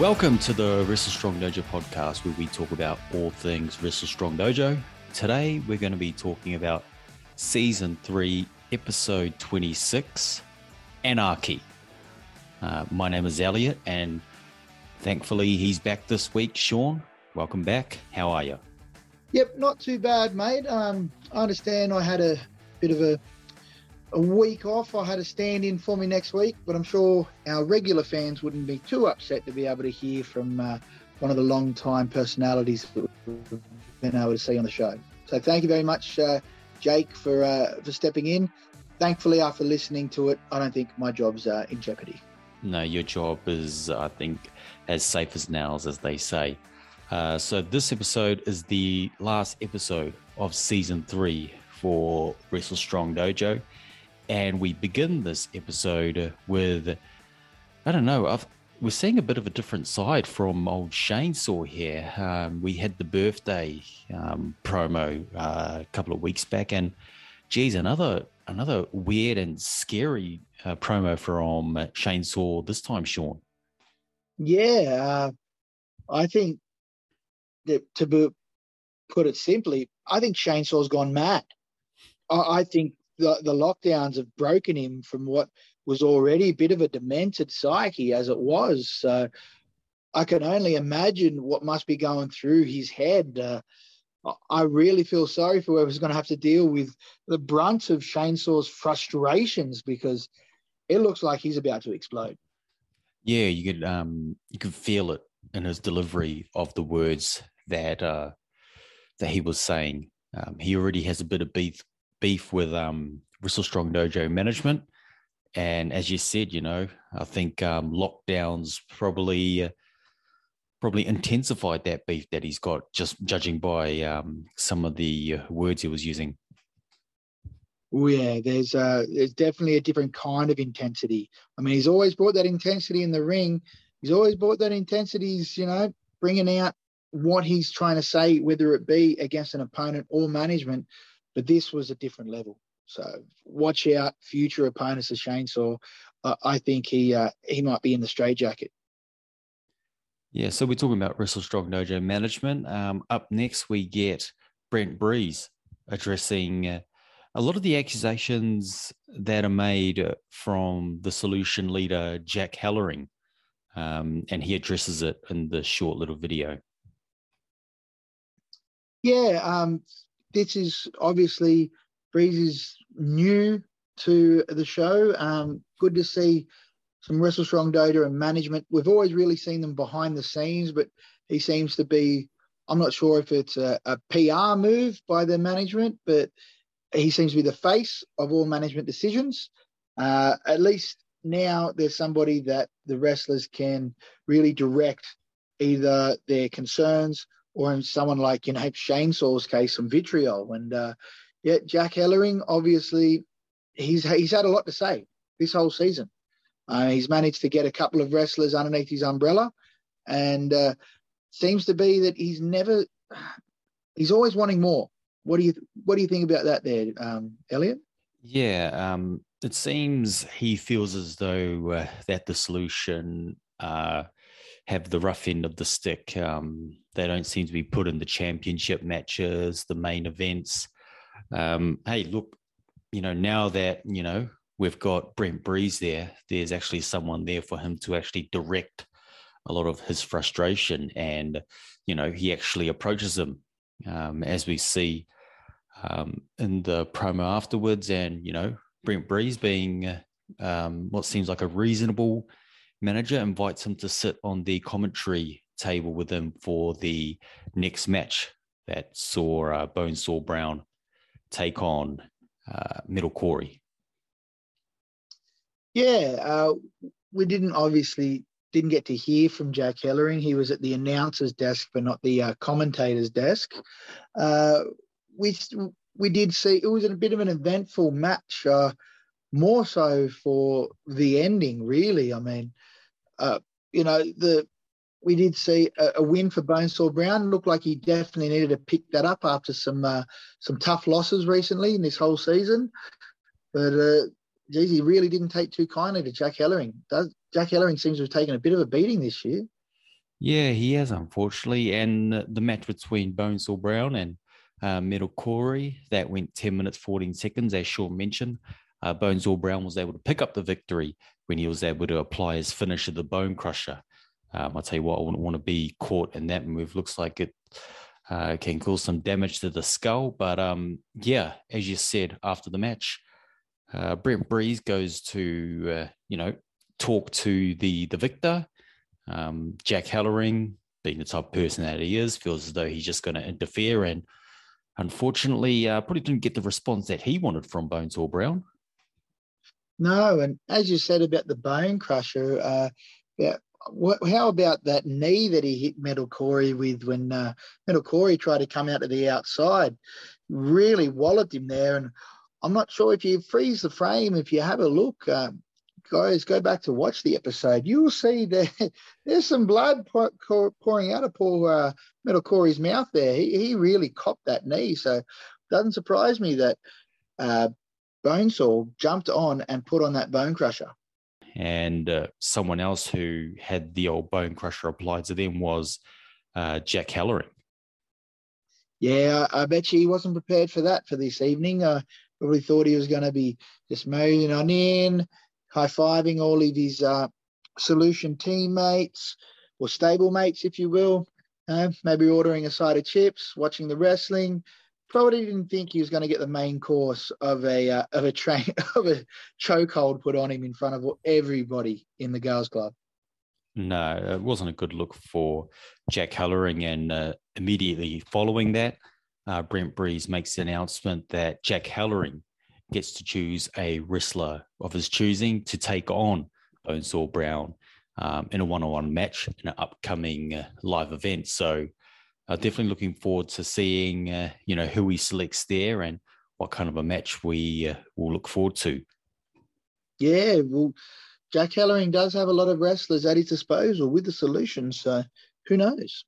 Welcome to the Wrestle Strong Dojo podcast, where we talk about all things Wrestle Strong Dojo. Today, we're going to be talking about season three, episode 26 Anarchy. Uh, my name is Elliot, and thankfully, he's back this week. Sean, welcome back. How are you? Yep, not too bad, mate. Um, I understand I had a bit of a a week off. I had a stand in for me next week, but I'm sure our regular fans wouldn't be too upset to be able to hear from uh, one of the long time personalities that we've been able to see on the show. So thank you very much, uh, Jake, for uh, for stepping in. Thankfully, after listening to it, I don't think my job's uh, in jeopardy. No, your job is, I think, as safe as nails, as they say. Uh, so this episode is the last episode of season three for Wrestle Strong Dojo. And we begin this episode with, I don't know, I've, we're seeing a bit of a different side from old Chainsaw here. Um, we had the birthday um, promo uh, a couple of weeks back, and geez, another another weird and scary uh, promo from Chainsaw this time, Sean. Yeah, uh, I think that to put it simply, I think Chainsaw's gone mad. I, I think the, the lockdowns have broken him from what was already a bit of a demented psyche as it was. So I can only imagine what must be going through his head. Uh, I really feel sorry for whoever's going to have to deal with the brunt of Chainsaw's frustrations because it looks like he's about to explode. Yeah, you could um you could feel it in his delivery of the words that uh that he was saying. Um, he already has a bit of beef beef with um, Wrestle Strong Dojo management. And as you said, you know, I think um, lockdowns probably uh, probably intensified that beef that he's got, just judging by um, some of the uh, words he was using. Oh yeah, there's uh, there's definitely a different kind of intensity. I mean, he's always brought that intensity in the ring. He's always brought that intensity. He's you know bringing out what he's trying to say, whether it be against an opponent or management but this was a different level. So watch out, future opponents of Chainsaw. Uh, I think he uh, he might be in the straitjacket. Yeah, so we're talking about Wrestle Strong Dojo management. Um, up next, we get Brent Breeze addressing uh, a lot of the accusations that are made from the solution leader, Jack Hellering. Um, and he addresses it in the short little video. Yeah, um, this is obviously Breeze is new to the show. Um, good to see some Wrestle Strong data and management. We've always really seen them behind the scenes, but he seems to be. I'm not sure if it's a, a PR move by the management, but he seems to be the face of all management decisions. Uh, at least now there's somebody that the wrestlers can really direct either their concerns or in someone like you know Chainsaw's case, some vitriol. And uh, yeah, Jack Hellering, obviously, he's he's had a lot to say this whole season. Uh, he's managed to get a couple of wrestlers underneath his umbrella, and uh, seems to be that he's never he's always wanting more. What do you what do you think about that, there, um, Elliot? Yeah, um, it seems he feels as though uh, that the solution uh, have the rough end of the stick. Um, they don't seem to be put in the championship matches, the main events. Um, hey, look, you know, now that, you know, we've got Brent Breeze there, there's actually someone there for him to actually direct a lot of his frustration. And, you know, he actually approaches him um, as we see um, in the promo afterwards. And, you know, Brent Breeze being um, what seems like a reasonable manager invites him to sit on the commentary table with him for the next match that saw uh, Bonesaw Brown take on uh, Metal Corey. Yeah, uh, we didn't obviously didn't get to hear from Jack Hellering. He was at the announcer's desk, but not the uh, commentator's desk. Uh, we we did see it was a bit of an eventful match, uh, more so for the ending. Really, I mean, uh, you know, the we did see a, a, win for Bonesaw Brown. Looked like he definitely needed to pick that up after some uh, some tough losses recently in this whole season. But uh, geez, he really didn't take too kindly to Jack Hellering. Does, Jack Hellering seems to have taken a bit of a beating this year. Yeah, he has, unfortunately. And the match between Bonesaw Brown and uh, Metal Corey, that went 10 minutes, 14 seconds, as Sean mentioned. Uh, Bonesaw Brown was able to pick up the victory when he was able to apply his finish of the Bone Crusher. Um, I'll tell you what, I wouldn't want to be caught in that move. Looks like it uh, can cause some damage to the skull. But um, yeah, as you said after the match, uh, Brent Breeze goes to, uh, you know, talk to the the victor. Um, Jack Hellering, being the type of person that he is, feels as though he's just going to interfere. And unfortunately, uh, probably didn't get the response that he wanted from Bonesaw Brown. No, and as you said about the bone crusher, uh, yeah, what, how about that knee that he hit Metal Corey with when uh, Metal Corey tried to come out to the outside? Really walloped him there. And I'm not sure if you freeze the frame, if you have a look, um, guys, go back to watch the episode. You will see that there's some blood pour, pouring out of poor uh, Metal Corey's mouth there. He, he really copped that knee. So doesn't surprise me that uh, Bonesaw jumped on and put on that bone crusher. And uh, someone else who had the old bone crusher applied to them was uh, Jack Hellering. Yeah, I bet you he wasn't prepared for that for this evening. I probably thought he was going to be just moving on in, high fiving all of his uh, solution teammates or stable mates, if you will. Maybe ordering a side of chips, watching the wrestling, probably didn't think he was going to get the main course of a uh, of a train of a chokehold put on him in front of everybody in the girls' club. No, it wasn't a good look for Jack Hellering, and uh, immediately following that, uh, Brent Breeze makes the announcement that Jack Hellering gets to choose a wrestler of his choosing to take on Bonesaw Brown um, in a one-on-one match in an upcoming uh, live event. So uh, definitely looking forward to seeing uh, you know who he selects there and what kind of a match we uh, will look forward to. Yeah, well, Jack Hellering does have a lot of wrestlers at his disposal with the solution, so who knows?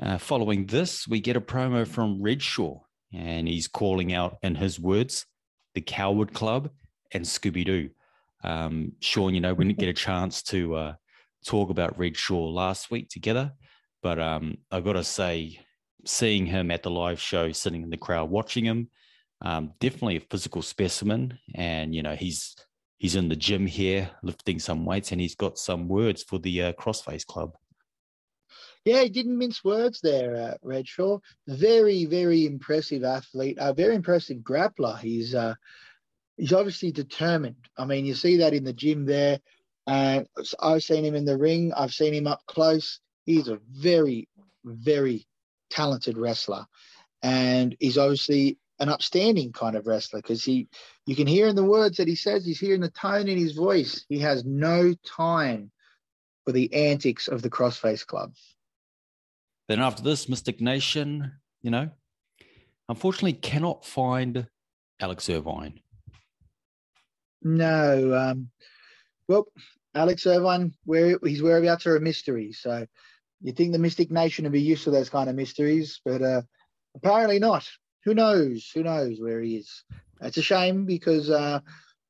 Uh, following this, we get a promo from Redshaw, and he's calling out, in his words, the Coward Club and Scooby Doo. Um, Sean, you know, we didn't get a chance to uh, talk about Redshaw last week together. But um, I've got to say, seeing him at the live show, sitting in the crowd watching him, um, definitely a physical specimen. And you know, he's he's in the gym here lifting some weights, and he's got some words for the uh, CrossFace Club. Yeah, he didn't mince words there, uh, Redshaw. Very, very impressive athlete. A very impressive grappler. He's uh, he's obviously determined. I mean, you see that in the gym there. And I've seen him in the ring. I've seen him up close. He's a very, very talented wrestler. And he's obviously an upstanding kind of wrestler because he you can hear in the words that he says, he's hearing the tone in his voice. He has no time for the antics of the crossface club. Then after this, Mystic Nation, you know, unfortunately cannot find Alex Irvine. No. Um, well, Alex Irvine, where his whereabouts are a mystery. So you think the Mystic Nation would be used to those kind of mysteries, but uh, apparently not. Who knows? Who knows where he is? It's a shame because, uh,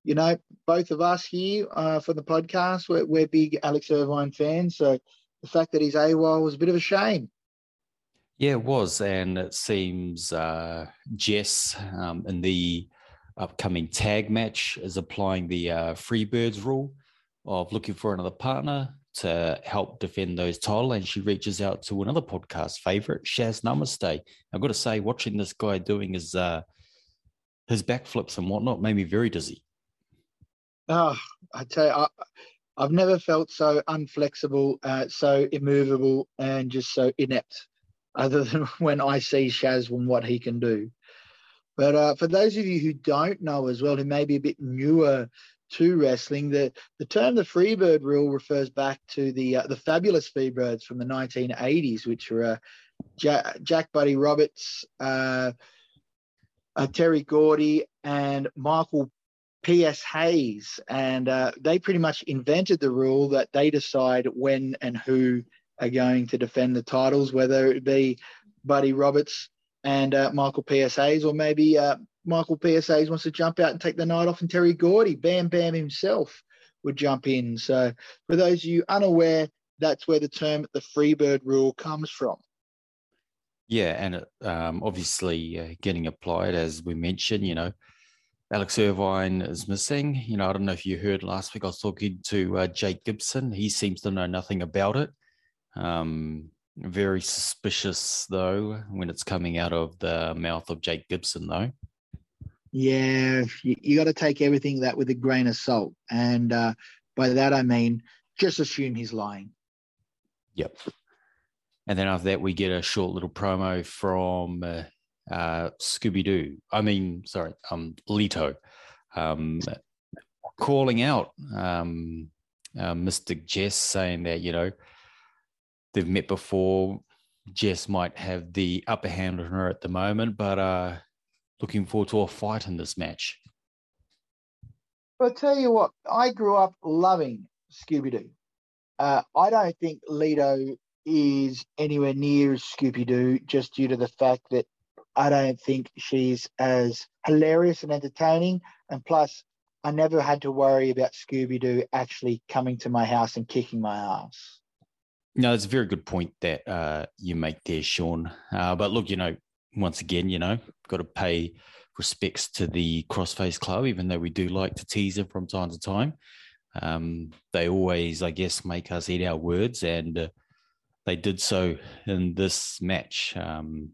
you know, both of us here uh, for the podcast, we're, we're big Alex Irvine fans. So the fact that he's AWOL was a bit of a shame. Yeah, it was. And it seems uh, Jess um, in the upcoming tag match is applying the uh, Freebirds rule of looking for another partner to help defend those title, and she reaches out to another podcast favorite, Shaz Namaste. I've got to say, watching this guy doing his uh, his backflips and whatnot made me very dizzy. Oh, I tell you, I, have never felt so unflexible, uh, so immovable, and just so inept, other than when I see Shaz and what he can do. But uh, for those of you who don't know as well, who may be a bit newer to wrestling. The the term the Freebird rule refers back to the uh, the fabulous Freebirds from the 1980s, which were uh, Jack, Buddy Roberts, uh, uh Terry Gordy, and Michael P.S. Hayes, and uh, they pretty much invented the rule that they decide when and who are going to defend the titles, whether it be Buddy Roberts and uh, Michael P.S. Hayes, or maybe Michael P.S. Hayes wants to jump out and take the night off, and Terry Gordy, Bam Bam himself, would jump in. So, for those of you unaware, that's where the term the freebird rule comes from. Yeah, and um, obviously uh, getting applied, as we mentioned, you know, Alex Irvine is missing. You know, I don't know if you heard last week, I was talking to uh, Jake Gibson. He seems to know nothing about it. Um, very suspicious, though, when it's coming out of the mouth of Jake Gibson, though. Yeah, you, you got to take everything that with a grain of salt. And uh, by that, I mean, just assume he's lying. Yep. And then after that, we get a short little promo from uh, uh, Scooby Doo. I mean, sorry, um, Lito, um, calling out um, uh, Mystic Jess, saying that you know they've met before. Jess might have the upper hand on her at the moment, but uh, looking forward to a fight in this match. I'll tell you what, I grew up loving Scooby Doo. Uh, I don't think Lito is anywhere near Scooby Doo just due to the fact that I don't think she's as hilarious and entertaining. And plus, I never had to worry about Scooby Doo actually coming to my house and kicking my ass. No, it's a very good point that uh, you make there, Sean. Uh, but look, you know, once again, you know, got to pay respects to the Crossface Club, even though we do like to tease them from time to time. Um, they always, I guess, make us eat our words, and uh, they did so in this match. Um,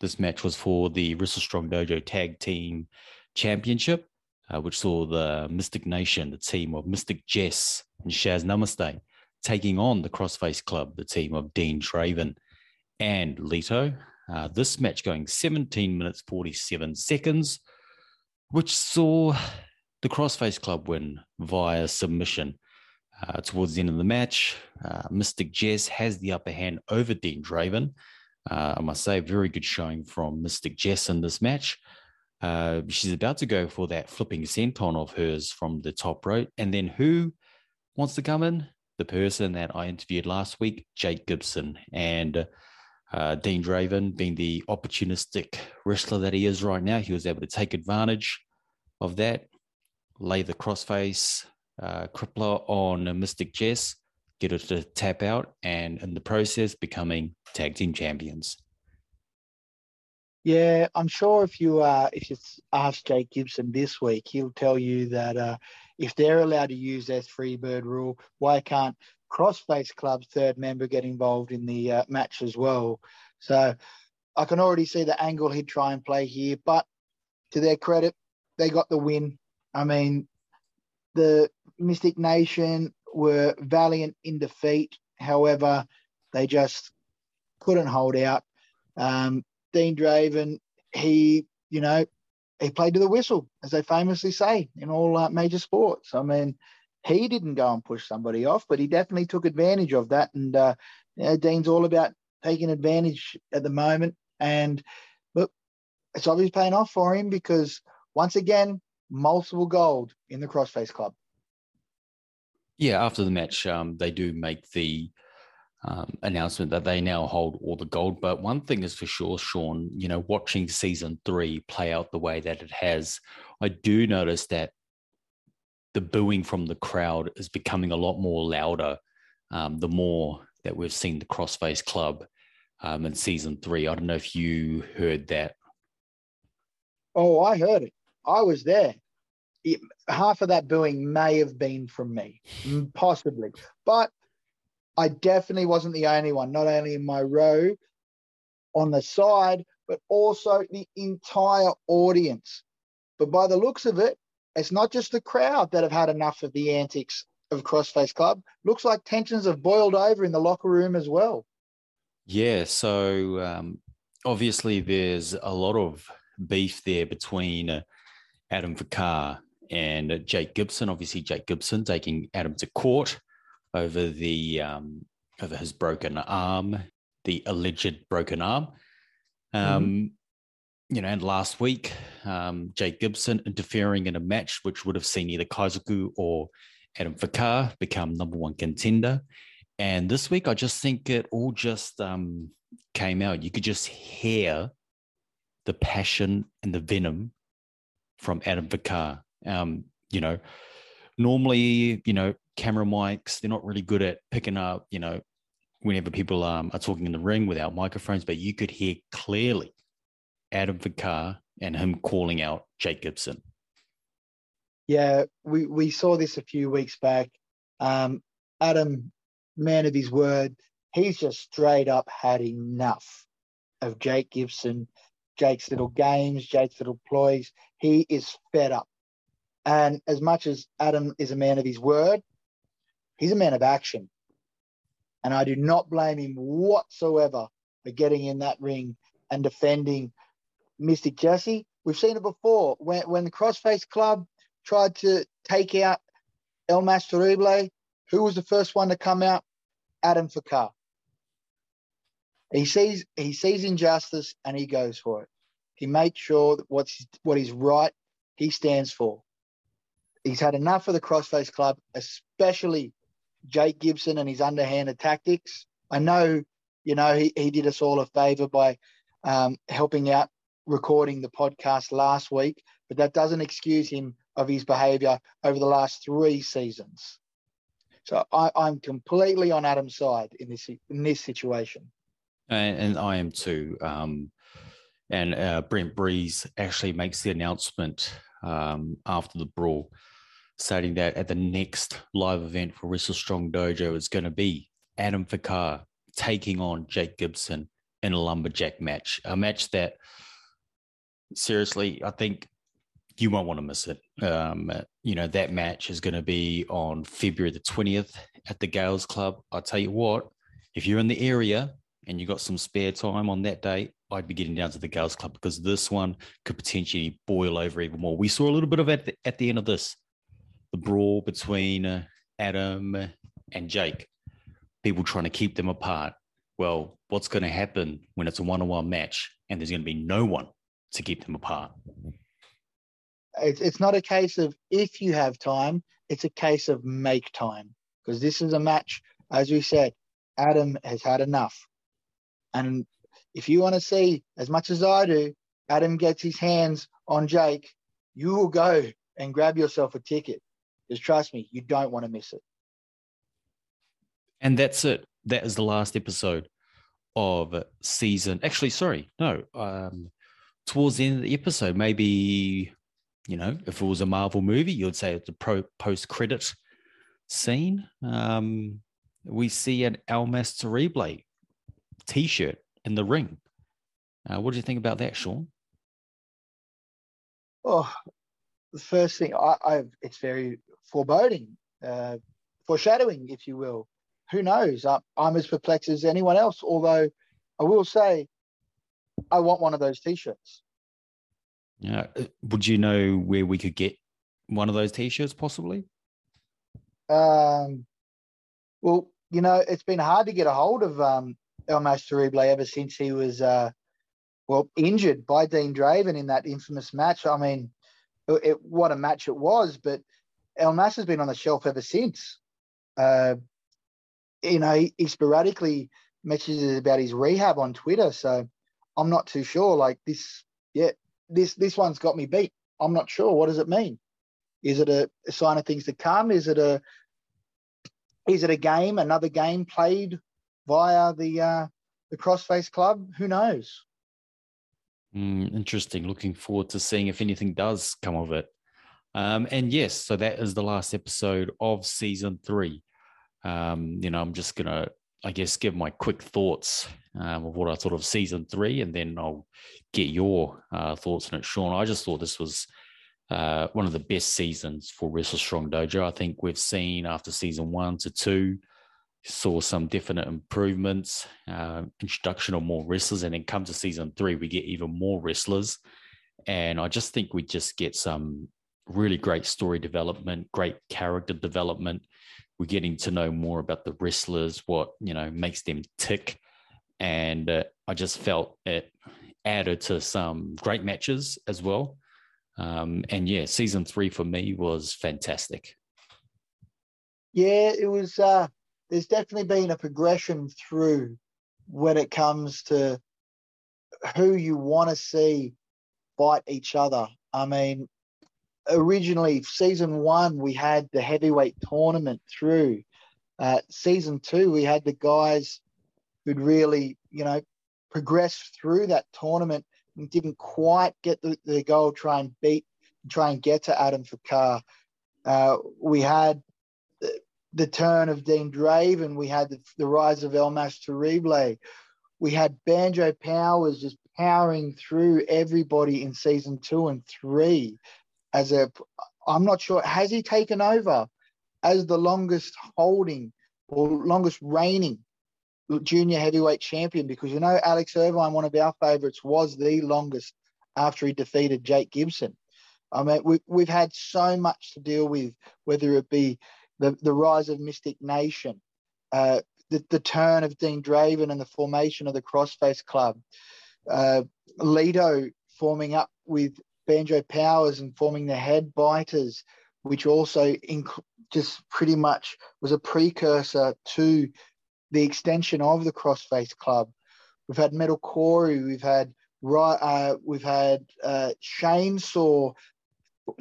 this match was for the Wrestle Strong Dojo Tag Team Championship, uh, which saw the Mystic Nation, the team of Mystic Jess and Shaz Namaste, taking on the Crossface Club, the team of Dean Draven and Lito. Uh, this match going 17 minutes 47 seconds, which saw the Crossface Club win via submission. Uh, towards the end of the match, uh, Mystic Jess has the upper hand over Dean Draven. Uh, I must say, very good showing from Mystic Jess in this match. Uh, she's about to go for that flipping senton of hers from the top rope. And then who wants to come in? The person that I interviewed last week, Jake Gibson. And uh, Dean Draven, being the opportunistic wrestler that he is right now, he was able to take advantage of that, lay the crossface uh, crippler on Mystic Jess, get her to tap out, and in the process, becoming tag team champions. Yeah, I'm sure if you uh, if you ask Jake Gibson this week, he'll tell you that uh, if they're allowed to use their free bird rule, why can't Crossface Club's third member get involved in the uh, match as well? So I can already see the angle he'd try and play here, but to their credit, they got the win. I mean, the Mystic Nation were valiant in defeat. However, they just couldn't hold out. Um, Dean Draven, he, you know, he played to the whistle, as they famously say in all uh, major sports. I mean, he didn't go and push somebody off, but he definitely took advantage of that. And uh, you know, Dean's all about taking advantage at the moment. And look, it's obviously paying off for him because once again, multiple gold in the Crossface Club. Yeah, after the match, um, they do make the um, announcement that they now hold all the gold. But one thing is for sure, Sean, you know, watching season three play out the way that it has, I do notice that the booing from the crowd is becoming a lot more louder um, the more that we've seen the Crossface Club um, in season three. I don't know if you heard that. Oh, I heard it. I was there it, half of that booing may have been from me, possibly. But I definitely wasn't the only one, not only in my row on the side, but also the entire audience. But by the looks of it, it's not just the crowd that have had enough of the antics of Crossface Club. Looks like tensions have boiled over in the locker room as well. Yeah, so um, obviously there's a lot of beef there between uh, Adam Vikar and Jake Gibson. Obviously, Jake Gibson taking Adam to court over the um, over his broken arm, the alleged broken arm. Um, mm-hmm. You know, and last week, um, Jake Gibson interfering in a match which would have seen either Kaizoku or Adam Vikar become number one contender. And this week, I just think it all just um, came out. You could just hear the passion and the venom from Adam Vikar um, you know, normally, you know, camera mics. They're not really good at picking up, you know, whenever people um, are talking in the ring without microphones, but you could hear clearly Adam Vikar and him calling out Jake Gibson. Yeah, we, we saw this a few weeks back. Um, Adam, man of his word, he's just straight up had enough of Jake Gibson, Jake's little games, Jake's little ploys. He is fed up. And as much as Adam is a man of his word, he's a man of action. And I do not blame him whatsoever for getting in that ring and defending Mystic Jesse. We've seen it before when, when the Crossface Club tried to take out El Mas Terrible. Who was the first one to come out? Adam Fakar. He sees he sees injustice and he goes for it. He makes sure that what's what is right he stands for. He's had enough of the Crossface Club, especially Jake Gibson and his underhanded tactics. I know, you know, he, he did us all a favor by um, helping out recording the podcast last week, but that doesn't excuse him of his behavior over the last three seasons. So I, am completely on Adam's side in this in this situation. And, and I am too. Um, and uh, Brent Breeze actually makes the announcement um, after the brawl, stating that at the next live event for Wrestle Strong Dojo is going to be Adam Fakar taking on Jake Gibson in a lumberjack match, a match that seriously, I think you won't want to miss it. Um, you know, that match is going to be on February the 20th at the Gales Club. I'll tell you what, if you're in the area and you've got some spare time on that day, I'd be getting down to the Gales Club because this one could potentially boil over even more. We saw a little bit of it at the end of this the brawl between uh, Adam and Jake, people trying to keep them apart. Well, what's going to happen when it's a one on one match and there's going to be no one to keep them apart? It's, it's not a case of if you have time, it's a case of make time because this is a match, as we said, Adam has had enough. And if you want to see, as much as I do, Adam gets his hands on Jake, you will go and grab yourself a ticket. Because trust me, you don't want to miss it. And that's it. That is the last episode of season. Actually, sorry, no. Um, towards the end of the episode, maybe you know, if it was a Marvel movie, you'd say it's a pro post credit scene. Um, we see an El Mas t-shirt in the ring. Uh, what do you think about that, Sean? Oh, the first thing I, I it's very foreboding, uh, foreshadowing, if you will. Who knows? I, I'm as perplexed as anyone else. Although I will say, I want one of those T-shirts. Yeah. Would you know where we could get one of those T-shirts, possibly? Um. Well, you know, it's been hard to get a hold of um, El Mas Terrible ever since he was, uh, well, injured by Dean Draven in that infamous match. I mean, it, what a match it was, but El Mas has been on the shelf ever since. Uh, you know, he, he sporadically messages about his rehab on Twitter, so I'm not too sure. Like this, yeah, this this one's got me beat. I'm not sure. What does it mean? Is it a, a sign of things to come? Is it a is it a game, another game played via the uh, the Crossface Club. Who knows? Mm, interesting. Looking forward to seeing if anything does come of it. Um, and yes, so that is the last episode of season three. Um, you know, I'm just gonna, I guess, give my quick thoughts um, of what I thought of season three, and then I'll get your uh, thoughts on it, Sean. I just thought this was uh, one of the best seasons for Wrestle Strong Dojo. I think we've seen after season one to two saw some definite improvements, uh, introduction of more wrestlers, and then come to season three, we get even more wrestlers. And I just think we just get some really great story development, great character development. We're getting to know more about the wrestlers, what you know makes them tick, and uh, I just felt it added to some great matches as well. Um, and yeah, season three for me was fantastic. Yeah, it was. Uh, there's definitely been a progression through when it comes to who you want to see fight each other. I mean, originally season one we had the heavyweight tournament through. Uh, season two we had the guys who'd really you know progressed through that tournament and didn't quite get the, the goal. Try and beat, try and get to Adam Fakar. Uh, we had the, the, turn of Dean Draven. We had the, the rise of Elmas Terrible. We had Banjo Powers just powering through everybody in season two and three as a I'm not sure has he taken over as the longest holding or longest reigning junior heavyweight champion because you know Alex Irvine, one of our favourites, was the longest after he defeated Jake Gibson. I mean, we, we've had so much to deal with, whether it be the, the rise of Mystic Nation, uh, the, the turn of Dean Draven and the formation of the Crossface Club, uh, Lito forming up with Banjo Powers and forming the Head Biters, which also inc- just pretty much was a precursor to the extension of the Crossface Club. We've had Metal Corey, we've had uh, we've had uh, Chainsaw,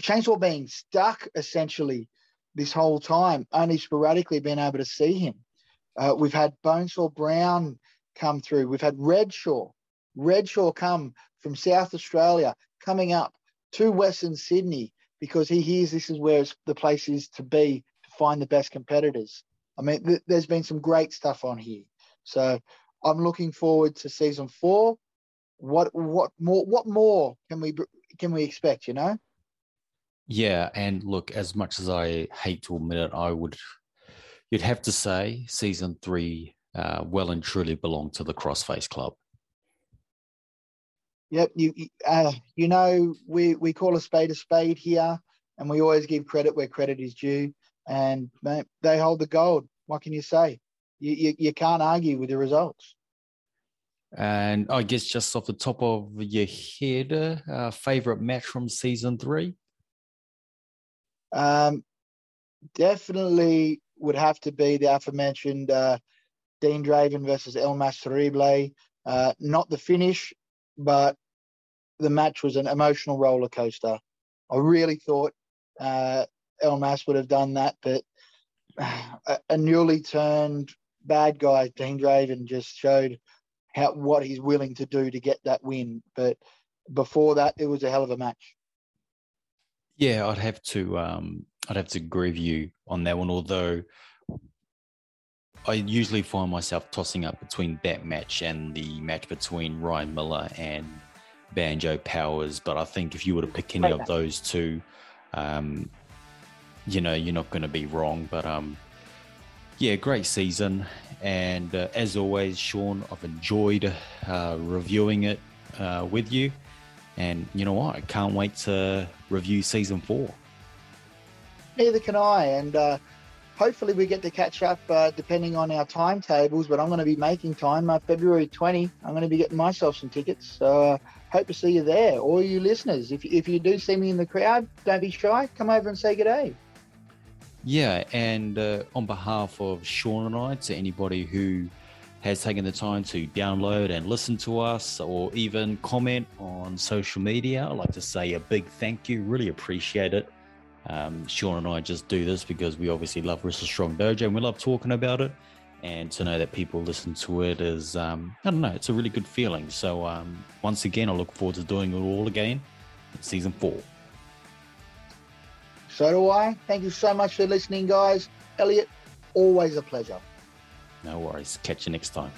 Chainsaw being stuck essentially this whole time, only sporadically being able to see him. Uh, we've had Bonesaw Brown come through. We've had Redshaw, Redshaw come from South Australia, coming up to Western Sydney because he hears this is where the place is to be to find the best competitors. I mean, th- there's been some great stuff on here. So I'm looking forward to season four. What what more what more can we can we expect? You know. Yeah, and look, as much as I hate to admit it, I would. You'd have to say season three uh, well and truly belonged to the Crossface Club. Yep, you uh, you know we we call a spade a spade here, and we always give credit where credit is due and they hold the gold. What can you say? You, you, you can't argue with the results. And I guess just off the top of your head, uh, favorite match from season three? Um, definitely would have to be the aforementioned uh, Dean Draven versus El Terrible. Uh, not the finish, but the match was an emotional roller coaster. I really thought uh, Elmas would have done that, but a, a newly turned bad guy, Dean Draven, just showed how what he's willing to do to get that win. But before that, it was a hell of a match. Yeah, I'd have to um, I'd have to agree with you on that one. Although I usually find myself tossing up between that match and the match between Ryan Miller and Banjo Powers. But I think if you were to pick any of those two, um, you know you're not going to be wrong. But um, yeah, great season, and uh, as always, Sean, I've enjoyed uh, reviewing it uh, with you, and you know what, I can't wait to review season four. Neither can I, and uh, hopefully we get to catch up uh, depending on our timetables. But I'm going to be making time. Uh, February 20, I'm going to be getting myself some tickets. So uh, hope to see you there. All you listeners, if, if you do see me in the crowd, don't be shy. Come over and say good day. Yeah, and uh, on behalf of Sean and I, to anybody who has taken the time to download and listen to us or even comment on social media, I'd like to say a big thank you. Really appreciate it. Um, Sean and I just do this because we obviously love Wrestle Strong Dojo and we love talking about it. And to know that people listen to it is, um, I don't know, it's a really good feeling. So, um, once again, I look forward to doing it all again in season four. So do I. Thank you so much for listening, guys. Elliot, always a pleasure. No worries. Catch you next time.